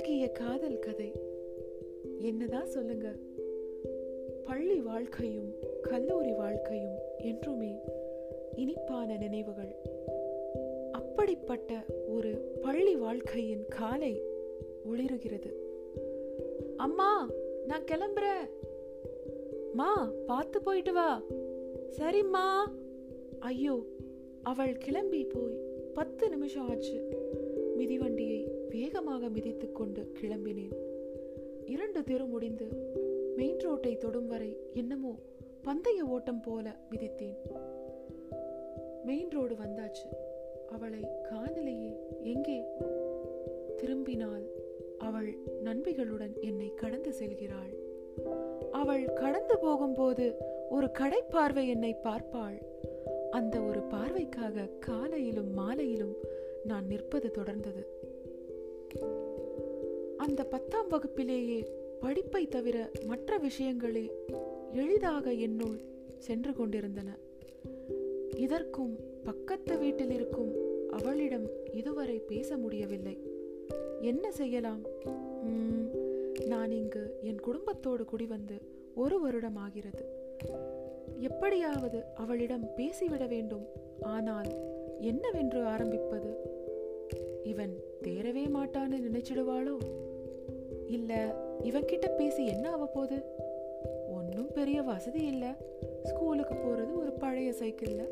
அழகிய காதல் கதை. என்னதான் சொல்லுங்க. பள்ளி வாழ்க்கையும் கல்லூரி வாழ்க்கையும் என்றுமே இனிப்பான நினைவுகள். அப்படிப்பட்ட ஒரு பள்ளி வாழ்க்கையின் காலை ஒளிருகிறது. அம்மா நான் கிளம்புறேன். மா பார்த்து போயிட்டு வா. சரிம்மா. ஐயோ அவள் கிளம்பி போய் பத்து நிமிஷம் ஆச்சு. மிதிவண்டியை வேகமாக மிதித்து கொண்டு கிளம்பினேன். இரண்டு தெரு முடிந்து மெயின் ரோட்டை தொடும் வரை என்னமோ பந்தய ஓட்டம் போல மிதித்தேன். மெயின் ரோடு வந்தாச்சு. அவளை காணலையே எங்கே? திரும்பினால் அவள் நண்பிகளுடன் என்னை கடந்து செல்கிறாள். அவள் கடந்து போகும்போது ஒரு கடைப்பார்வை என்னை பார்ப்பாள். அந்த ஒரு பார்வைக்காக காலையிலும் மாலையிலும் நான் நிற்பது தொடர்ந்தது. அந்த பத்தாம் வகுப்பிலேயே படிப்பை தவிர மற்ற விஷயங்களே எளிதாக என்னுள் சென்று கொண்டிருந்தன. இதற்கும் பக்கத்து வீட்டில் இருக்கும் அவளிடம் இதுவரை பேச முடியவில்லை. என்ன செய்யலாம்? உம், நான் இங்கு என் குடும்பத்தோடு குடிவந்து ஒரு வருடம் ஆகிறது. எப்படியாவது அவளிடம் பேசிவிட வேண்டும். ஆனால் என்னவென்று ஆரம்பிப்பது இவன் தேரவே மாட்டான்னு நினைச்சிடுவாளோ? இல்ல இவன்கிட்ட பேசி என்ன ஆக போகுது ஒன்றும் பெரிய வசதி இல்லை. ஸ்கூலுக்கு போறது ஒரு பழைய சைக்கிளில்.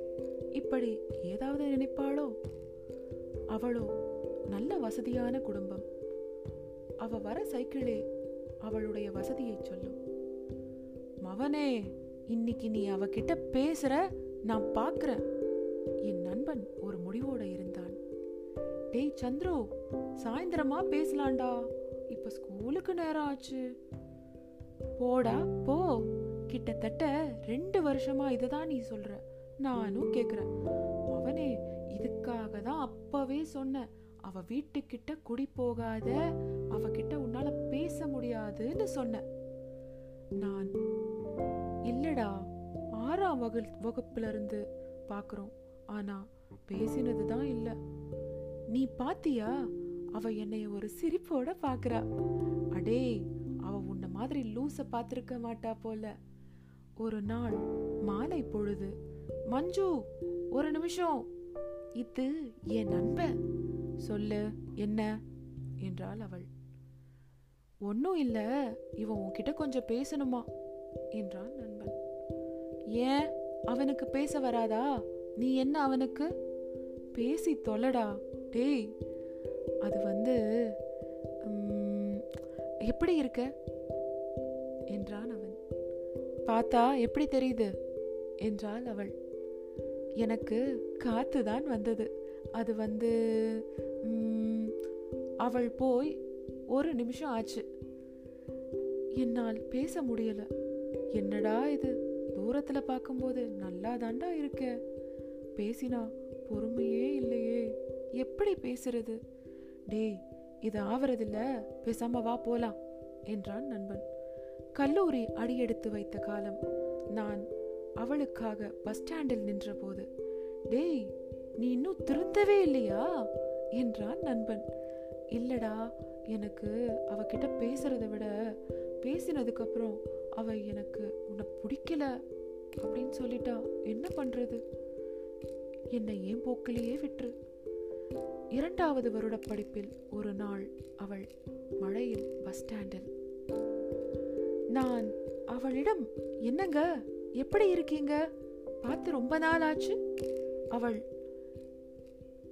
இப்படி ஏதாவது நினைப்பாளோ? அவளோ நல்ல வசதியான குடும்பம். அவ வர சைக்கிளே அவளுடைய வசதியை சொல்லும். மவனே இன்னைக்கு நீ அவகிட்ட பேசுற நான் பார்க்குறேன் என் நண்பன் டேய் சந்துரு சாயந்தரமா பேசலாம்டா. இப்ப ஸ்கூலுக்கு நேரம் ஆச்சு. போடா போ. கிட்டத்தட்ட ரெண்டு வருஷமா இதுதான் நீ சொல்ற. நானும் கேக்குறேன். அவனே இதுக்காக தான் அப்பவே சொன்னேன் அவ வீட்டுக்கிட்ட குடி போகாத. அவகிட்ட உன்னால பேச முடியாதுன்னு சொன்னேன் நான் இல்லடா ஆறாம் வகு வகுப்புல இருந்து பாக்குறோம். ஆனா பேசினது தான் இல்லை. நீ பாத்தியா? அவ என்னைய ஒரு சிரிப்போட பாக்குறா. அடே அவ உன்ன மாதிரி லூச பாத்திருக்க மாட்டா போல. ஒரு நாள் மாலை பொழுது மஞ்சு ஒரு நிமிஷம். இது என் நண்பன். சொல்லு என்ன? என்றாள் அவள். ஒன்னும் இல்ல இவன் உன்கிட்ட கொஞ்சம் பேசணுமா? என்றான் நண்பன். ஏன்? அவனுக்கு பேச வராதா? நீ என்ன அவனுக்கு? பேசி தொலடா. டேய் அது வந்து எப்படி இருக்க? என்றான் அவன். பார்த்தா எப்படி தெரியுது? என்றாள் அவள். எனக்கு காத்து தான் வந்தது. அது வந்து அவள் போய் ஒரு நிமிஷம் ஆச்சு. என்னால் பேச முடியல. என்னடா இது? தூரத்தில் பார்க்கும்போது நல்லா தாண்டா இருக்க. பேசினா பொறுமையே இல்லை. எப்படி பேசுறது? டேய் இது ஆவறதில்ல. பேசாம வா போலாம் என்றான் நண்பன். கல்லூரி அடியெடுத்து வைத்த காலம். நான் அவளுக்காக பஸ் ஸ்டாண்டில் நின்றபோது டேய் நீ இன்னும் திருந்தவே இல்லையா? என்றான் நண்பன். இல்லடா எனக்கு அவகிட்ட பேசுறத விட பேசினதுக்கு அப்புறம் அவ எனக்கு உன்னை பிடிக்கல அப்படின்னு சொல்லிட்டா. என்ன பண்றது? என்னை ஏன் போக்கிலேயே விட்டுரு? இரண்டாவது வருட படிப்பில் ஒரு நாள் அவள் மழையில் பஸ் ஸ்டாண்டில். நான் அவளிடம் என்னங்க? எப்படி இருக்கீங்க? பார்த்து ரொம்ப நாள் ஆச்சு? அவள்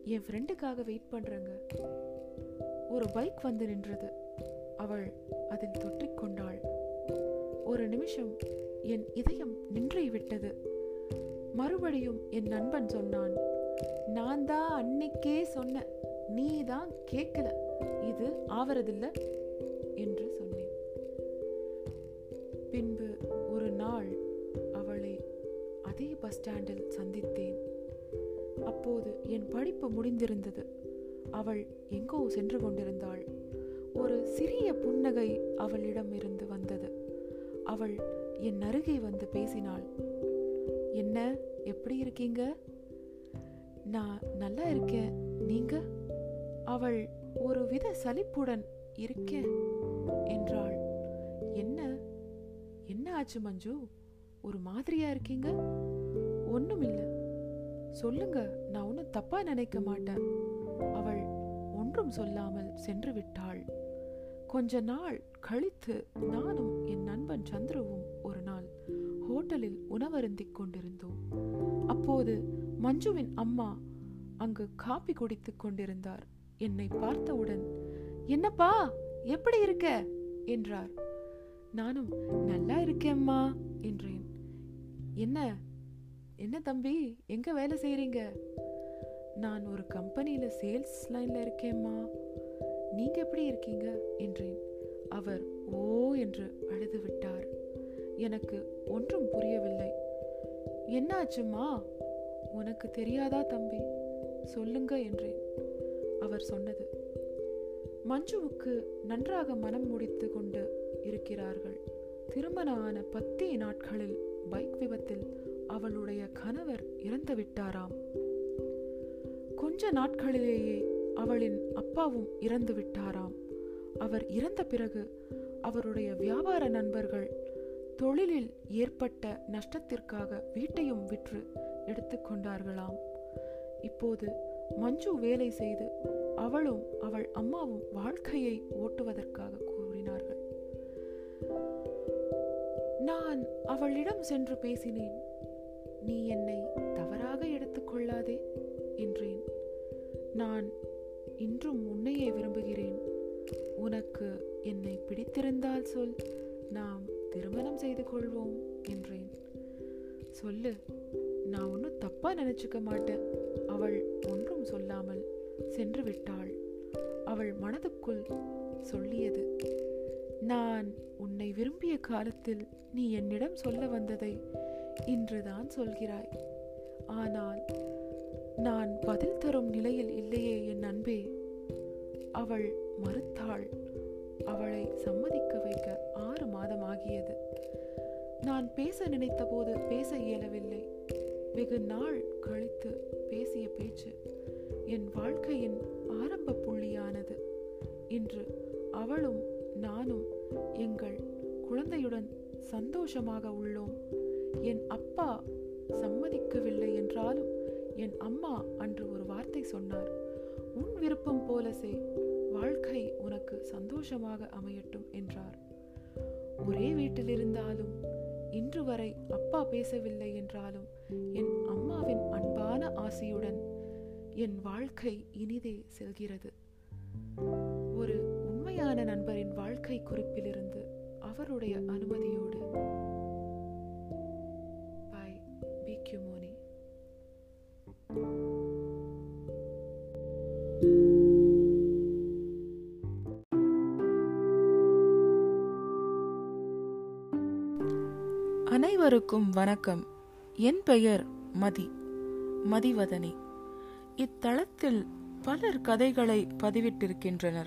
என் ஃப்ரெண்டுக்காக வெயிட் பண்றேங்க. ஒரு பைக் வந்து நின்றது. அவள் அதில் தொற்றிக்கொண்டாள் ஒரு நிமிஷம் என் இதயம் நின்றே விட்டது. மறுபடியும் என் நண்பன் சொன்னான் நான் தான் அன்னைக்கே சொன்னேன். நீ தான் கேட்கல. இது ஆவறதில்ல என்று சொன்னேன். பின்பு ஒரு நாள் அவளை அதே பஸ் ஸ்டாண்டில் சந்தித்தேன். அப்போது என் படிப்பு முடிந்திருந்தது. அவள் எங்கோ சென்று கொண்டிருந்தாள். ஒரு சிறிய புன்னகை அவளிடம் இருந்து வந்தது. அவள் என் அருகே வந்து பேசினாள். என்ன? எப்படி இருக்கீங்க? நான் நல்லா இருக்கேன். நீங்க? அவள் ஒரு வித சலிப்புடன் இருக்கேன் என்றாள். என்ன? என்ன ஆச்சு மஞ்சு? ஒரு மாதிரியா இருக்கீங்க? ஒண்ணுமில்ல. சொல்லுங்க நான் ஒன்றும் தப்பா நினைக்க மாட்டேன். அவள் ஒன்றும் சொல்லாமல் சென்று விட்டாள். கொஞ்ச நாள் கழித்து நானும் என் நண்பன் சந்துருவும் ஒரு நாள் ஹோட்டலில் உணவருந்திக் கொண்டிருந்தோம். அப்போது மஞ்சுவின் அம்மா அங்கு காப்பி குடித்துக் கொண்டிருந்தார். என்னை பார்த்தவுடன் என்னப்பா எப்படி இருக்க? என்றார். நானும் நல்லா இருக்கேம்மா என்றேன். என்ன என்ன தம்பி எங்க வேலை செய்கிறீங்க நான் ஒரு கம்பெனியில சேல்ஸ் லைன்ல இருக்கேம்மா. நீங்க எப்படி இருக்கீங்க? என்றேன். அவர் ஓ என்று அழுது விட்டார் எனக்கு ஒன்றும் புரியவில்லை. என்னாச்சும்மா? உனக்கு தெரியாதா தம்பி? சொல்லுங்க என்றேன். அவர் சொன்னது. மஞ்சுவுக்கு நன்றாக மனம் முடித்து கொண்டு இருக்கிறார்கள். திருமண ஆன பத்தே நாட்களில் பைக் விபத்தில் அவளுடைய கணவர் இறந்து விட்டாராம். கொஞ்ச நாட்களிலேயே அவளின் அப்பாவும் இறந்து விட்டாராம். அவர் இறந்த பிறகு அவருடைய வியாபார நண்பர்கள் தொழிலில் ஏற்பட்ட நஷ்டத்திற்காக வீட்டையும் விற்று எடுத்துக்கொண்டார்களாம். இப்போது மஞ்சு வேலை செய்து அவளும் அவள் அம்மாவும் வாழ்க்கையை ஓட்டுவதற்காக கூறினார்கள். நான் அவளிடம் சென்று பேசினேன். நீ என்னை தவறாக எடுத்துக்கொள்ளாதே என்றேன். நான் இன்றும் உன்னையே விரும்புகிறேன். உனக்கு என்னை பிடித்திருந்தால் சொல். நாம் திருமணம் செய்து கொள்வோம் என்றேன். சொல்லு நான் ஒன்றும் தப்பா நினைச்சுக்க மாட்டேன். அவள் ஒன்றும் சொல்லாமல் சென்று விட்டாள். அவள் மனதுக்குள் சொல்லியது நான் உன்னை விரும்பிய காலத்தில் நீ என்னிடம் சொல்ல வந்ததை இன்றுதான் சொல்கிறாய். ஆனால் நான் பதில் தரும் நிலையில் இல்லையே என் அன்பே. அவள் மறுத்தாள் அவளை சம்மதிக்க வைக்க ஆறு மாதம் ஆகியது. நான் பேச நினைத்தபோது பேச இயலவில்லை. வெகு நாள் கழித்து பேசிய பேச்சு என் வாழ்க்கையின் ஆரம்ப புள்ளியானது. இன்று அவளும் நானும் எங்கள் குழந்தையுடன் சந்தோஷமாக உள்ளோம். என் அப்பா சம்மதிக்கவில்லை என்றாலும் என் அம்மா அன்று ஒரு வார்த்தை சொன்னார். உன் விருப்பம் போல செய் வாழ்க்கை உனக்கு சந்தோஷமாக அமையட்டும் என்றார். ஒரே வீட்டில் இருந்தாலும் இன்று வரை அப்பா பேசவில்லை என்றாலும் என் அம்மாவின் அன்பான ஆசையுடன் என் வாழ்க்கை இனிதே செல்கிறது. ஒரு உண்மையான நண்பரின் வாழ்க்கை குறிப்பிலிருந்து அவருடைய அனுமதியோடு. பை பி மோனி அனைவருக்கும் வணக்கம். என் பெயர் மதி. மதிவதனி. இத்தளத்தில் பலர் கதைகளை பதிவிட்டிருக்கின்றனர்.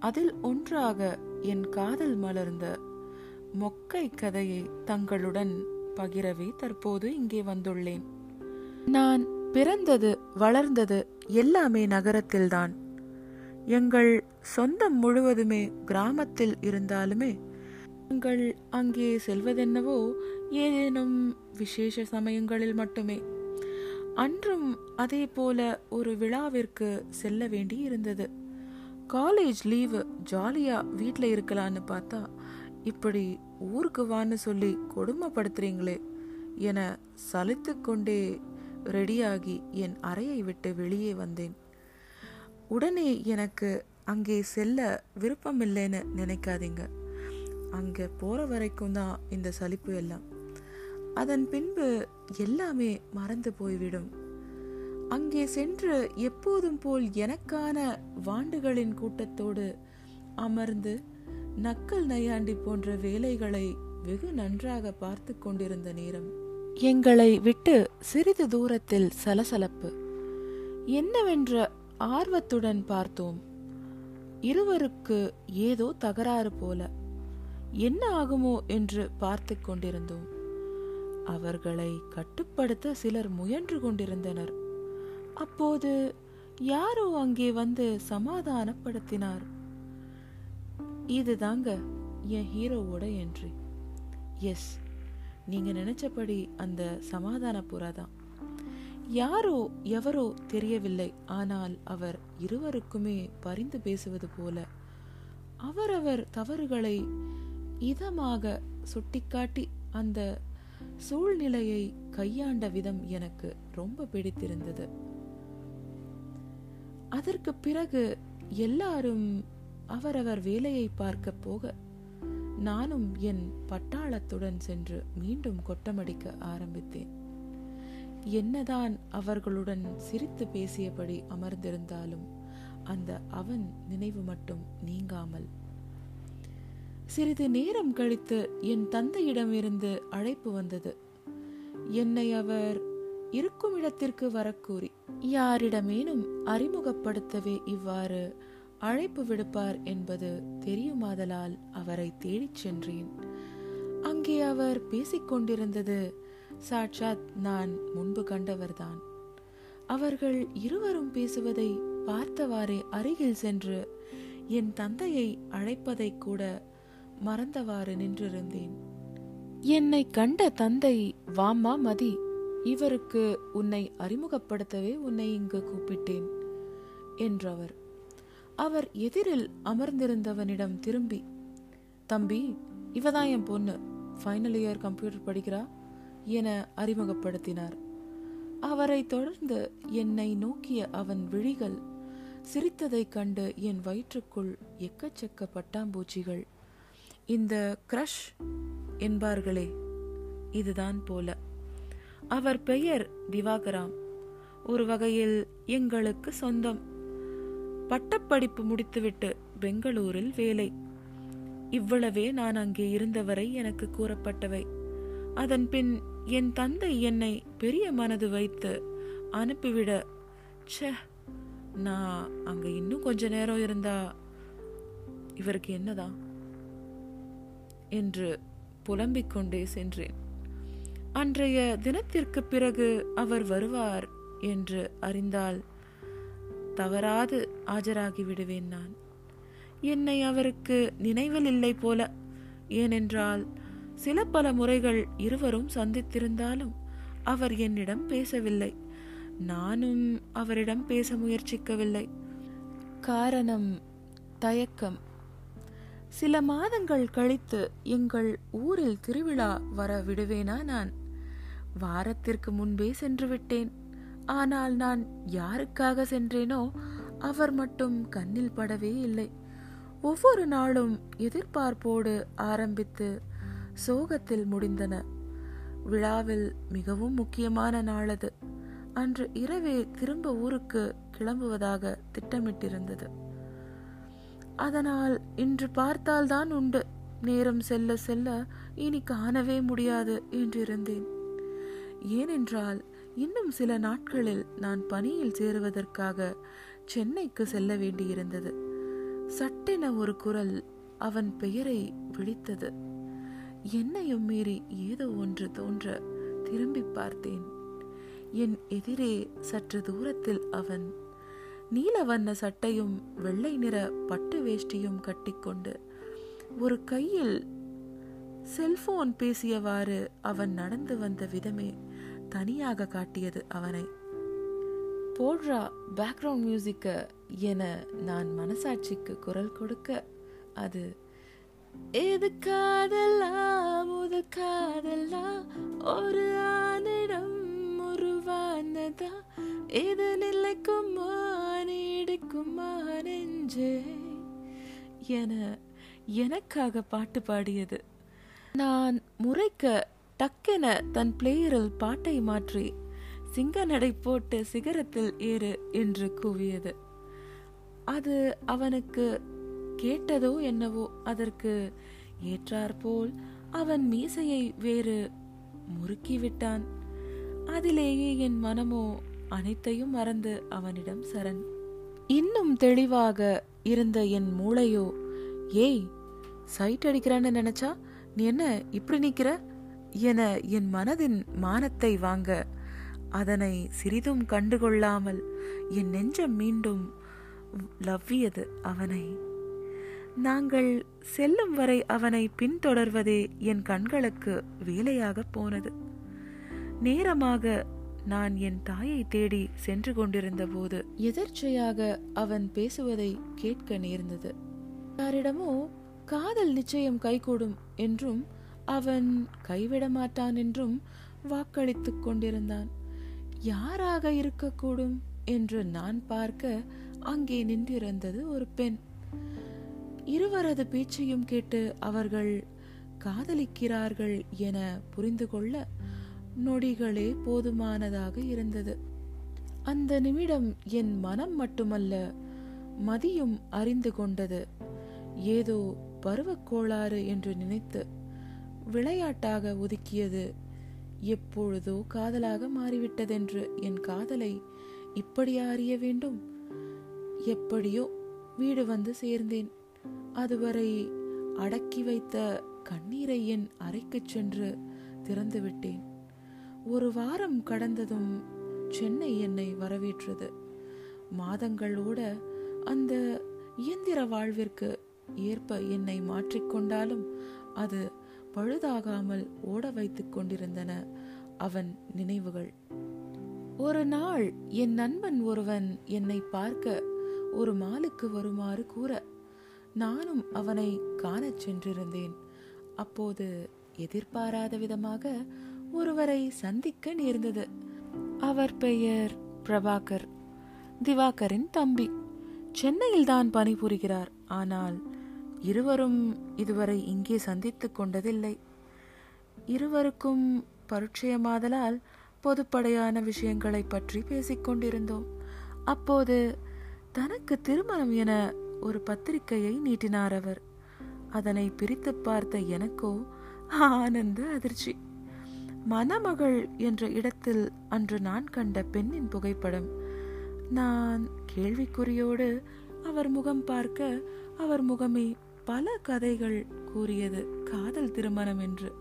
அதில் ஒன்றாக என் காதல் மலர்ந்த மொக்கை கதையை தங்களுடன் பகிரவே தற்போது இங்கே வந்துள்ளேன். நான் பிறந்தது வளர்ந்தது எல்லாமே நகரத்தில்தான். எங்கள் சொந்தம் முழுவதுமே கிராமத்தில் இருந்தாலுமே நாங்கள் அங்கே செல்வதென்னவோ ஏதேனும் விசேஷ சமயங்களில் மட்டுமே. அன்றும் அதே போல ஒரு விழாவிற்கு செல்ல வேண்டி இருந்தது. காலேஜ் லீவு ஜாலியா வீட்டில் இருக்கலான்னு பார்த்தா இப்படி ஊருக்கு வான்னு சொல்லி கொடுமைப்படுத்துறீங்களே என சலித்து கொண்டே ரெடியாகி என் அறையை விட்டு வெளியே வந்தேன். உடனே எனக்கு அங்கே செல்ல விருப்பமில்லைன்னு நினைக்காதீங்க. அங்கே போகிற வரைக்கும் தான் இந்த சலிப்பு எல்லாம். அதன் பின்பு எல்லாமே மறந்து போய்விடும். அங்கே சென்று எப்போதும் போல் எனக்கான வாண்டுகளின் கூட்டத்தோடு அமர்ந்து நக்கல் நையாண்டி போன்ற வேலைகளை வெகு நன்றாக பார்த்து கொண்டிருந்த நேரம். எங்களை விட்டு சிறிது தூரத்தில் சலசலப்பு. என்னவென்ற ஆர்வத்துடன் பார்த்தோம். இருவருக்கு ஏதோ தகராறு போல. என்ன ஆகுமோ என்று பார்த்து கொண்டிருந்தோம். அவர்களை கட்டுப்படுத்த சிலர் முயன்று கொண்டிருந்தனர். அப்போது யாரோ அங்கே வந்து சமாதானப்படுத்தினார். இது தாங்க என் ஹீரோவோட என்ட்ரி எஸ் நீங்க நினைச்சபடி அந்த சமாதான புறா தான். யாரோ எவரோ தெரியவில்லை ஆனால் அவர் இருவருக்குமே பரிந்து பேசுவது போல அவரவர் தவறுகளை இதமாக சுட்டிக்காட்டி அந்த சூழ்நிலையை கையாண்ட விதம் எனக்கு ரொம்ப பிடித்திருந்தது. அதற்கு பிறகு எல்லாரும் அவரவர் வேலையை பார்க்க போக நானும் என் பட்டாளத்துடன் சென்று மீண்டும் கொட்டமடிக்க ஆரம்பித்தேன். என்னதான் அவர்களுடன் சிரித்து பேசியபடி அமர்ந்திருந்தாலும் அந்த அவன் நினைவு மட்டும் நீங்காமல் சிறிது நேரம் கழித்து என் தந்தையிடமிருந்து அழைப்பு வந்தது. என்னை அவர் இருக்கும் இடத்திற்கு வரக்கூறி யாரிடமேனும் அறிமுகப்படுத்தவே இவ்வாறு அழைப்பு விடுப்பார் என்பது தெரியுமாதலால் அவரை தேடிச் சென்றேன். அங்கே அவர் பேசிக்கொண்டிருந்தது சாட்சாத் நான் முன்பு கண்டவர்தான். அவர்கள் இருவரும் பேசுவதை பார்த்தவாறே அருகில் சென்று என் தந்தையை அழைப்பதை கூட மறந்தவாறு நின்றிருந்தேன். என்னை கண்ட தந்தை வாமா மதி இவருக்கு உன்னை அறிமுகப்படுத்தவே உன்னை இங்கு கூப்பிட்டேன் என்றவர். அவர் எதிரில் அமர்ந்திருந்தவனிடம் திரும்பி தம்பி இவதான் என் பொண்ணு ஃபைனல் இயர் கம்ப்யூட்டர் படிக்கிறா என அறிமுகப்படுத்தினார். அவரை தொடர்ந்து என்னை நோக்கிய அவன் விழிகள் சிரித்ததைக் கண்டு என் வயிற்றுக்குள் எக்கச்சக்க பட்டாம்பூச்சிகள் இந்த கிரஷ் என்பார்களே இதுதான் போல. அவர் பெயர் திவாகராம். ஒரு வகையில் எங்களுக்கு சொந்தம். பட்டப்படிப்பு முடித்துவிட்டு பெங்களூரில் வேலை. இவ்வளவே நான் அங்கே இருந்தவரை எனக்கு கூறப்பட்டவை. அதன் பின் என் தந்தை என்னை பெரிய மனது வைத்து அனுப்பிவிட ச நான் அங்க இன்னும் கொஞ்ச நேரம் இருந்தா இவருக்கு என்னதான்? என்று புலம்பிக் கொண்டே சென்றேன். அன்றைய தினத்திற்கு பிறகு அவர் வருவார் என்று அறிந்தால் தவறாது ஆஜராகி விடுவேன் நான். என்னை அவருக்கு நினைவில் இல்லை போல ஏனென்றால் சில பல முறைகள் இருவரும் சந்தித்திருந்தாலும் அவர் என்னிடம் பேசவில்லை. நானும் அவரிடம் பேச முயற்சிக்கவில்லை. காரணம் தயக்கம். சில மாதங்கள் கழித்து எங்கள் ஊரில் திருவிழா வர விடுவேனா நான்? வாரத்திற்கு முன்பே சென்று விட்டேன். ஆனால் நான் யாருக்காக சென்றேனோ அவர் மட்டும் கண்ணில் படவே இல்லை. ஒவ்வொரு நாளும் எதிர்பார்ப்போடு ஆரம்பித்து சோகத்தில் முடிந்தன. விழாவில் மிகவும் முக்கியமான நாளது. அன்று இரவே திரும்ப ஊருக்கு கிளம்புவதாக திட்டமிட்டிருந்தது. அதனால் இன்று பார்த்தால்தான் உண்டு. நேரம் செல்ல செல்ல இனி காணவே முடியாது என்றிருந்தேன். ஏனென்றால் இன்னும் சில நாட்களில் நான் பணியில் சேருவதற்காக சென்னைக்கு செல்ல வேண்டியிருந்தது. சட்டென ஒரு குரல் அவன் பெயரை விழித்தது. என்னையும் மீறி ஏதோ ஒன்று தோன்ற திரும்பி பார்த்தேன். என் எதிரே சற்று தூரத்தில் அவன் நீல வண்ண சட்டையும் வெள்ளை நிற பட்டு வேஷ்டியும் கட்டிக்கொண்டு ஒரு கையில் செல்போன் பேசியவாறு அவன் நடந்து வந்த விதமே தனியாக காட்டியது அவனை. போடுறா பேக்ரவுண்ட் மியூசிக்க என நான் மனசாட்சிக்கு குரல் கொடுக்க அது எது காதலா முதல் காதலா ஒரு ஆனிடம் உருவானதா இது நிலைக்குமா நீடிக்குமா நெஞ்சே என எனக்காக பாட்டு பாடியது நான் முறைக்க டக்கென தன் பிளேயரில் பாட்டை மாற்றி சிங்க நடை போட்டு சிகரத்தில் ஏறு என்று கூவியது அது அவனுக்கு கேட்டதோ என்னவோ அதற்கு ஏற்றாற்போல் அவன் மீசையை வேறு முறுக்கிவிட்டான் அதிலேயே என் மனமோ அனைத்தையும் மறந்து அவனிடம் சரண். இன்னும் தெளிவாக இருந்த என் மூளையோ ஏய் சைட் அடிக்கிறான்னு நினைச்சா நீ என்ன இப்படி நிக்கிற? என என் மனதின் மானத்தை வாங்க அதனை சிறிதும் கண்டுகொள்ளாமல் என் நெஞ்சம் மீண்டும் லவ்வியது அவனை. நாங்கள் செல்லும் வரை அவனை பின்தொடர்வதே என் கண்களுக்கு வேலையாக போனது. நேரமாக நான் என் தாயை தேடி சென்று கொண்டிருந்த போது எதர்ச்சையாக அவன் பேசுவதை கேட்க நேர்ந்தது. யாரிடமோ காதல் நிச்சயம் கைகூடும் என்றும் அவன் கைவிட மாட்டான் என்றும் வாக்களித்துக் கொண்டிருந்தான். யாராக இருக்கக்கூடும்? என்று நான் பார்க்க அங்கே நின்றிருந்தது ஒரு பெண். இருவரது பேச்சையும் கேட்டு அவர்கள் காதலிக்கிறார்கள் என புரிந்து கொள்ள நொடிகளே போதுமானதாக இருந்தது. அந்த நிமிடம் என் மனம் மட்டுமல்ல மதியும் அறிந்து கொண்டது. ஏதோ பருவக்கோளாறு என்று நினைத்து விளையாட்டாக ஒதுக்கியது. எப்பொழுதோ காதலாக மாறிவிட்டதென்று என் காதலை இப்படியா அறிய வேண்டும்? எப்படியோ வீடு வந்து சேர்ந்தேன். அதுவரை அடக்கி வைத்த கண்ணீரை என் அறைக்குச் சென்று திறந்துவிட்டேன். ஒரு வாரம் கடந்ததும் சென்னை என்னை வரவேற்றது. மாதங்களோட அந்த இயந்திர வாழ்விற்கு ஏற்ப என்னை மாற்றிக்கொண்டாலும் அது பழுதாகாமல் ஓட வைத்துக் கொண்டிருந்தன அவன் நினைவுகள். ஒரு நாள் என் நண்பன் ஒருவன் என்னை பார்க்க ஒரு மாலுக்கு வருமாறு கூற நானும் அவனை காணச் சென்றிருந்தேன். அப்போது எதிர்பாராத விதமாக ஒருவரை சந்திக்க நேர்ந்தது. அவர் பெயர் பிரபாகர் திவாகரின் தம்பி. சென்னையில் தான் பணிபுரிகிறார். ஆனால் இருவரும் இதுவரை இங்கே சந்தித்து கொண்டதில்லை. இருவருக்கும் பரிச்சயமாதலால் பொதுப்படையான விஷயங்களை பற்றி பேசிக்கொண்டிருந்தோம் அப்போது தனக்கு திருமணம் என ஒரு பத்திரிகையை நீட்டினார் அவர். அதனை பிரித்து பார்த்த எனக்கோ ஆனந்த அதிர்ச்சி. மணமகள் என்ற இடத்தில் அன்று நான் கண்ட பெண்ணின் புகைப்படம். நான் கேள்விக்குறியோடு அவர் முகம் பார்க்க அவர் முகமே பல கதைகள் கூறியது காதல் திருமணம் என்று.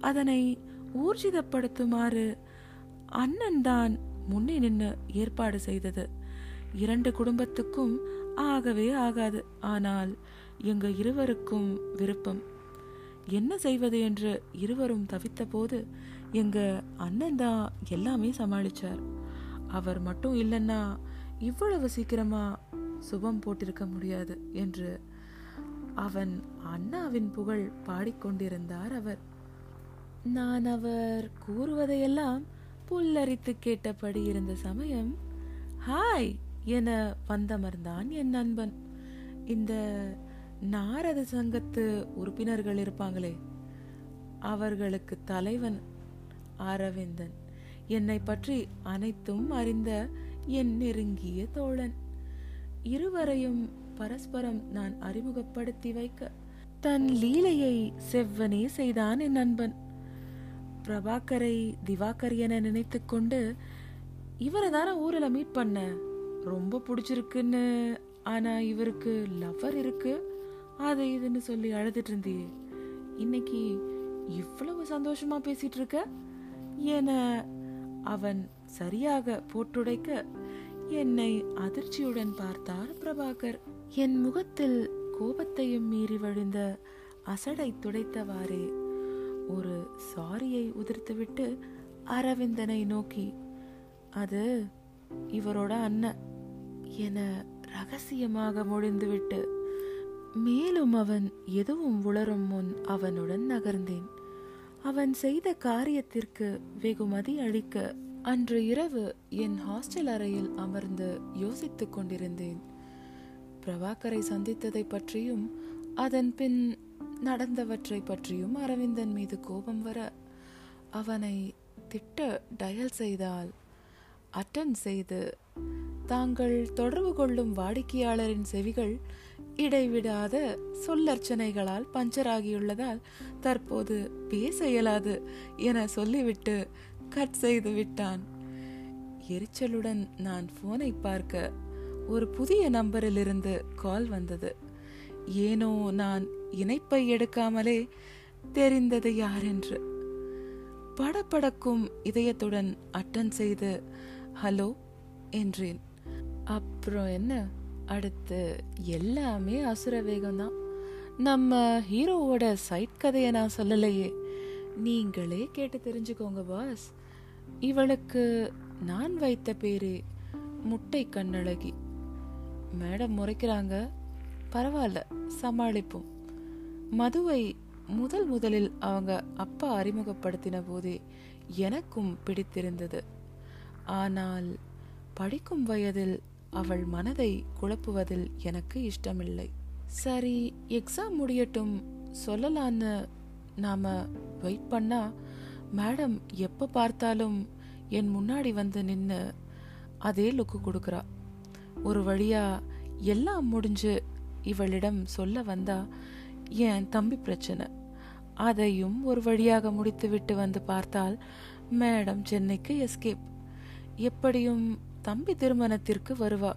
அதனை ஊர்ஜிதப்படுத்துமாறு அண்ணன் தான் முன்னே நின்று ஏற்பாடு செய்தது. இரண்டு குடும்பத்துக்கும் ஆகவே ஆகாது. ஆனால் எங்க இருவருக்கும் விருப்பம். என்ன செய்வது என்று இருவரும் தவித்த போது எங்க அண்ணன் தான் எல்லாமே சமாளிச்சார். அவர் மட்டும் இல்லைன்னா இவ்வளவு சீக்கிரமா சுபம் போட்டிருக்க முடியாது என்று அவன் அண்ணாவின் புகழ் பாடிக்கொண்டிருந்தார் அவர். நான் அவர் கூறுவதையெல்லாம் புல்லரித்து கேட்டபடி இருந்த சமயம் ஹாய் என வந்தமர்ந்தான் என் நண்பன். இந்த நாரத சங்கத்து உறுப்பினர்கள் இருப்பாங்களே அவர்களுக்கு தலைவன் அரவிந்தன். என்னை பற்றி அனைத்தும் அறிந்த என் நெருங்கிய தோழன். இருவரையும் பரஸ்பரம் நான் அறிமுகப்படுத்தி வைக்க தன் லீலையை செவ்வனே செய்தான் என் நண்பன். பிரபாகரை திவாகர் என நினைத்து கொண்டு இவரை தானே ஊரில் மீட் பண்ண? ரொம்ப பிடிச்சிருக்குன்னு ஆனா இவருக்கு லவ்வர் இருக்கு. அது இதுன்னு சொல்லி அழுதுட்டு இருந்தியே. இன்னைக்கு இவ்வளவு சந்தோஷமா பேசிட்டு இருக்க? என அவன் சரியாக போட்டுடைக்க என்னை அதிர்ச்சியுடன் பார்த்தார் பிரபாகர். என் முகத்தில் கோபத்தையும் மீறி வழிந்த அசடை துடைத்தவாறே ஒரு சாரியை உதிர்த்துவிட்டு அரவிந்தனை நோக்கி அது இவரோட அண்ணன் என ரகசியமாக முடிந்துவிட்டு மேலும் அவன் எதுவும் உளரும் முன் அவனுடன் நகர்ந்தேன். அவன் செய்த காரியத்திற்கு வெகுமதி அளிக்க அன்று இரவு என் ஹாஸ்டல் அறையில் அமர்ந்து யோசித்துக் கொண்டிருந்தேன். பிரபாகரை சந்தித்ததை பற்றியும் அதன் பின் நடந்தவற்றை பற்றியும் அரவிந்தன் மீது கோபம் வர அவனை திட்ட டயல் செய்தால் அட்டன் செய்து தாங்கள் தொடர்பு கொள்ளும் வாடிக்கையாளரின் செவிகள் இடைவிடாத சொல்லர்ச்சனைகளால் பஞ்சராகியுள்ளதால் தற்போது பேச இயலாது என சொல்லிவிட்டு கட் செய்து விட்டான். எரிச்சலுடன் நான் போனை பார்க்க ஒரு புதிய நம்பரிலிருந்து கால் வந்தது. ஏனோ நான் இணைப்பை எடுக்காமலே தெரிந்தது யாரென்று. படப்படக்கும் இதயத்துடன் அட்டன் செய்து ஹலோ என்றேன். அப்புறம் என்ன? அடுத்து எல்லாமே அசுர வேகம்தான். நம்ம ஹீரோவோட சைட் கதையை நான் சொல்லலையே. நீங்களே கேட்டு தெரிஞ்சுக்கோங்க பாஸ் இவளுக்கு நான் வைத்த பேரு முட்டை கண்ணழகி. மேடம் முறைக்கிறாங்க. பரவாயில்ல சமாளிப்போம். மதுவை முதல் முதலில் அவங்க அப்பா அறிமுகப்படுத்தின போதே எனக்கும் பிடித்திருந்தது. ஆனால் படிக்கும் வயதில் அவள் மனதை குழப்புவதில் எனக்கு இஷ்டமில்லை. சரி எக்ஸாம் முடியட்டும் சொல்லலான்னு நாம வெயிட் பண்ணா மேடம் எப்போ பார்த்தாலும் என் முன்னாடி வந்து நின்று அதே லுக்கு கொடுக்குறா. ஒரு வழியா எல்லாம் முடிஞ்சு இவளிடம் சொல்ல வந்தா என் தம்பி பிரச்சனை? அதையும் ஒரு வழியாக முடித்துவிட்டு வந்து பார்த்தால் மேடம் சென்னைக்கு எஸ்கேப் எப்படியும் தம்பி திருமணத்திற்கு வருவா.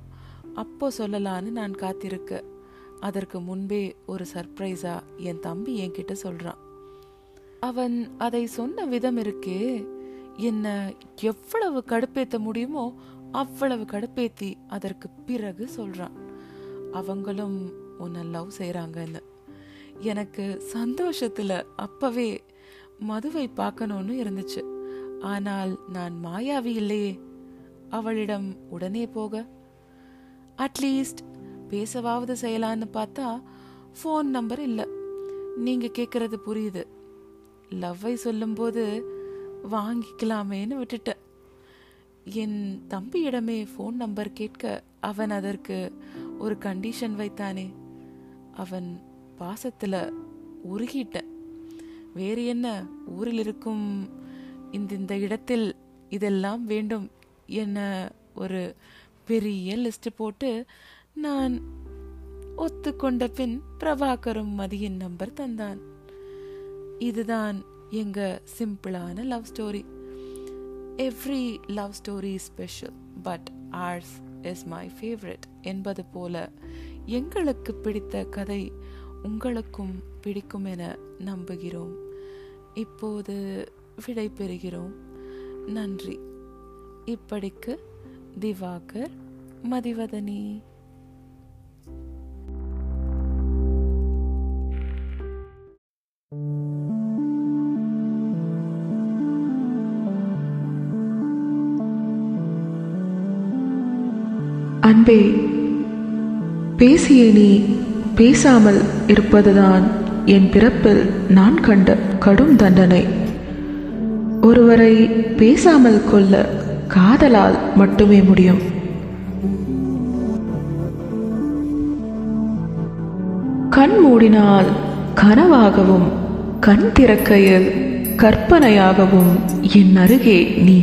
அப்போ சொல்லலான்னு நான் காத்திருக்க. அதற்கு முன்பே ஒரு சர்ப்ரைஸா என் தம்பி என்கிட்ட சொல்றான். அவன் அதை சொன்ன விதம் இருக்கே. என்ன எவ்வளவு கடுப்பேத்த முடியுமோ அவ்வளவு கடுப்பேத்தி அதற்கு பிறகு சொல்றான். அவங்களும் உன்னை லவ் செய்கிறாங்கன்னு எனக்கு சந்தோஷத்துல அப்பவே மதுவை பார்க்கணும்னு இருந்துச்சு. ஆனால் நான் மாயாவி இல்லையே. அவளிடம் உடனே போக அட்லீஸ்ட் பேசவாவது செய்யலான்னு பார்த்தா ஃபோன் நம்பர் இல்லை. நீங்க கேட்கறது புரியுது. லவ்வை சொல்லும்போது வாங்கிக்கலாமேன்னு விட்டுட்டேன் என் தம்பியிடமே ஃபோன் நம்பர் கேட்க அவன் அதற்கு ஒரு கண்டிஷன் வைத்தானே. அவன் பாசத்தில் உருகிட்டேன் வேறு என்ன? ஊரில் இருக்கும் இந்த இந்த இடத்தில் இதெல்லாம் வேண்டும். என்னை ஒரு பெரிய லிஸ்ட் போட்டு நான் ஒத்துக்கொண்ட பின் பிரபாகரும் மதியின் நம்பர் தந்தான். இதுதான் எங்க சிம்பிளான love story every love story special but ours is my favourite என்பது போல எங்களுக்கு பிடித்த கதை உங்களுக்கும் பிடிக்கும் என நம்புகிறோம். இப்போது விடை பெறுகிறோம் நன்றி. இப்படிக்கு திவாகர் மதிவதனி. அன்பே பேசிய நீ பேசாமல் இருப்பதுதான் என் பிறப்பில் நான் கண்ட கடும் தண்டனை. ஒருவரை பேசாமல் கொள்ள காதலால் மட்டுமே முடியும். கண் மூடினால் கனவாகவும் கண் திறக்கையில் கற்பனையாகவும் என் அருகே நீ.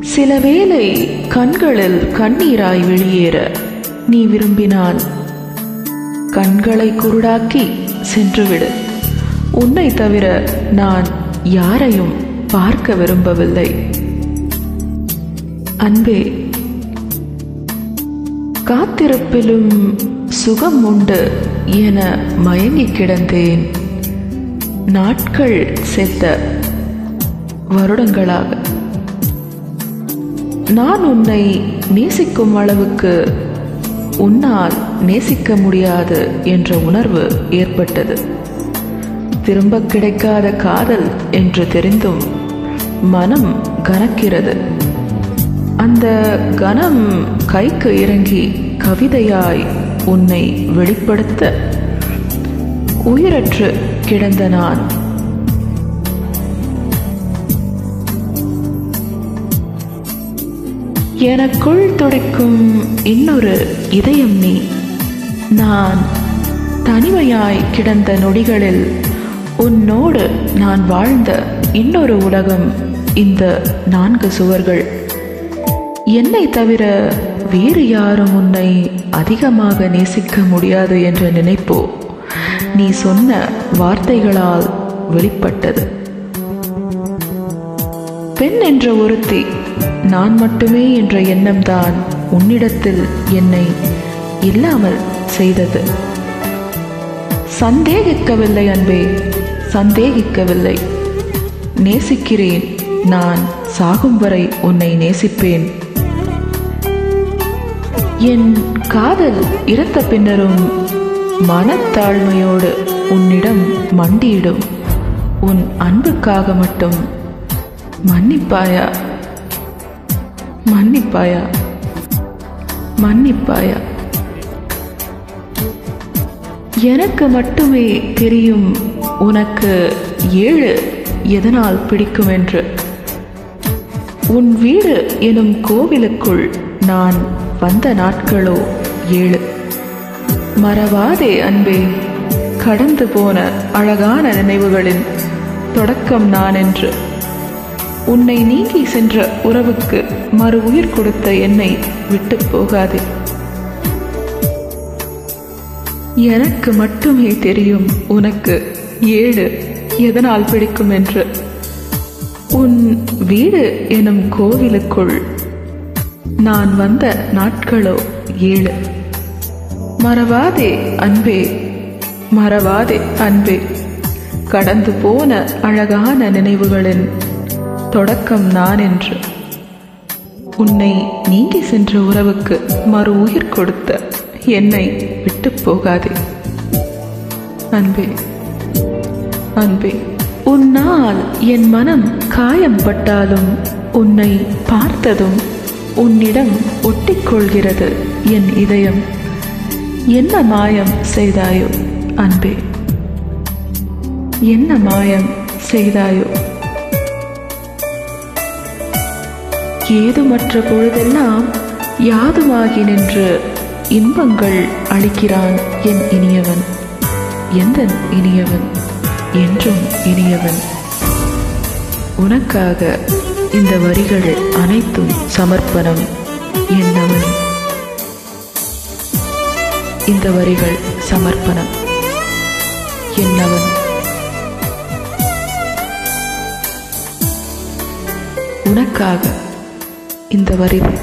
சில வேளை கண்களில் கண்ணீராய் வெளியேற நீ விரும்பினால் கண்களை குருடாக்கி சென்றுவிடு. உன்னை தவிர நான் யாரையும் பார்க்க விரும்பவில்லை. அன்பே காத்திருப்பிலும் சுகம் உண்டு என மயங்கி கிடந்தேன். நாட்கள் செத்த வருடங்களாக. நான் உன்னை நேசிக்கும் அளவுக்கு உன்னால் நேசிக்க முடியாது என்ற உணர்வு ஏற்பட்டது. திரும்ப கிடைக்காத காதல் என்று தெரிந்தும் மனம் கனக்கிறது. அந்த கனம் கைக்கு இறங்கி கவிதையாய் உன்னை வெளிப்படுத்த உயிரற்று கிடந்த நான். எனக்குள் துடிக்கும் இன்னொரு இதயம் நீ. நான் தனிமையாய் கிடந்த நொடிகளில் உன்னோடு நான் வாழ்ந்த இன்னொரு உலகம். இந்த நான்கு சுவர்கள். என்னை தவிர வேறு யாரும் உன்னை அதிகமாக நேசிக்க முடியாது என்ற நினைப்போ நீ சொன்ன வார்த்தைகளால் வெளிப்பட்டது. பெண் என்ற ஒருத்தி நான் மட்டுமே என்ற எண்ணம்தான் உன்னிடத்தில் என்னை இல்லாமல் செய்தது. சந்தேகிக்கவில்லை அன்பே சந்தேகிக்கவில்லை. நேசிக்கிறேன். நான் சாகும் வரை உன்னை நேசிப்பேன். என் காதல் இறந்த பின்னரும் மனத்தாழ்மையோடு உன்னிடம் மண்டியிடும். உன் அன்புக்காக மட்டும் மன்னிப்பாயா? மன்னிப்பாயா? மன்னிப்பாயா? எனக்கு மட்டுமே தெரியும் உனக்கு ஏழு எதனால் பிடிக்கும் என்று உன் வீடு எனும் கோவிலுக்குள் நான் வந்த நாட்களோ? ஏழு. மறவாதே அன்பே. கடந்து போன அழகான நினைவுகளின் தொடக்கம் நான் என்று உன்னை நீங்கி சென்ற உறவுக்கு மறு உயிர் கொடுத்த என்னை விட்டு போகாதே. எனக்கு மட்டுமே தெரியும் உனக்கு ஏழு எதனால் பிடிக்கும் என்று. உன் வீடு எனும் கோவிலுக்குள் நான் வந்த நாட்களோ ஏழு. மறவாதே அன்பே மறவாதே அன்பே. கடந்து போன அழகான நினைவுகளின் தொடக்கம் நான் என்று உன்னை நீங்கி சென்ற உறவுக்கு மறு உயிர் கொடுத்த என்னை விட்டு போகாதே. அன்பே அன்பே. உன்னால் என் மனம் காயம் பட்டாலும் உன்னை பார்த்ததும் உன்னிடம் ஒட்டிக்கொள்கிறது என் இதயம். என்ன மாயம் செய்தாயோ அன்பே? என்ன மாயம் செய்தாயோ? ஏதுமற்ற பொழுதெல்லாம் யாதுமாகி நின்று இன்பங்கள் அளிக்கிறான் என் இனியவன். எந்தன் இனியவன்? என்றும் இனியவன். உனக்காக இந்த வரிகள் அனைத்தும் சமர்ப்பணம் என்னவன். இந்த வரிகள் சமர்ப்பணம் என்னவன். உனக்காக இந்த வரிகள்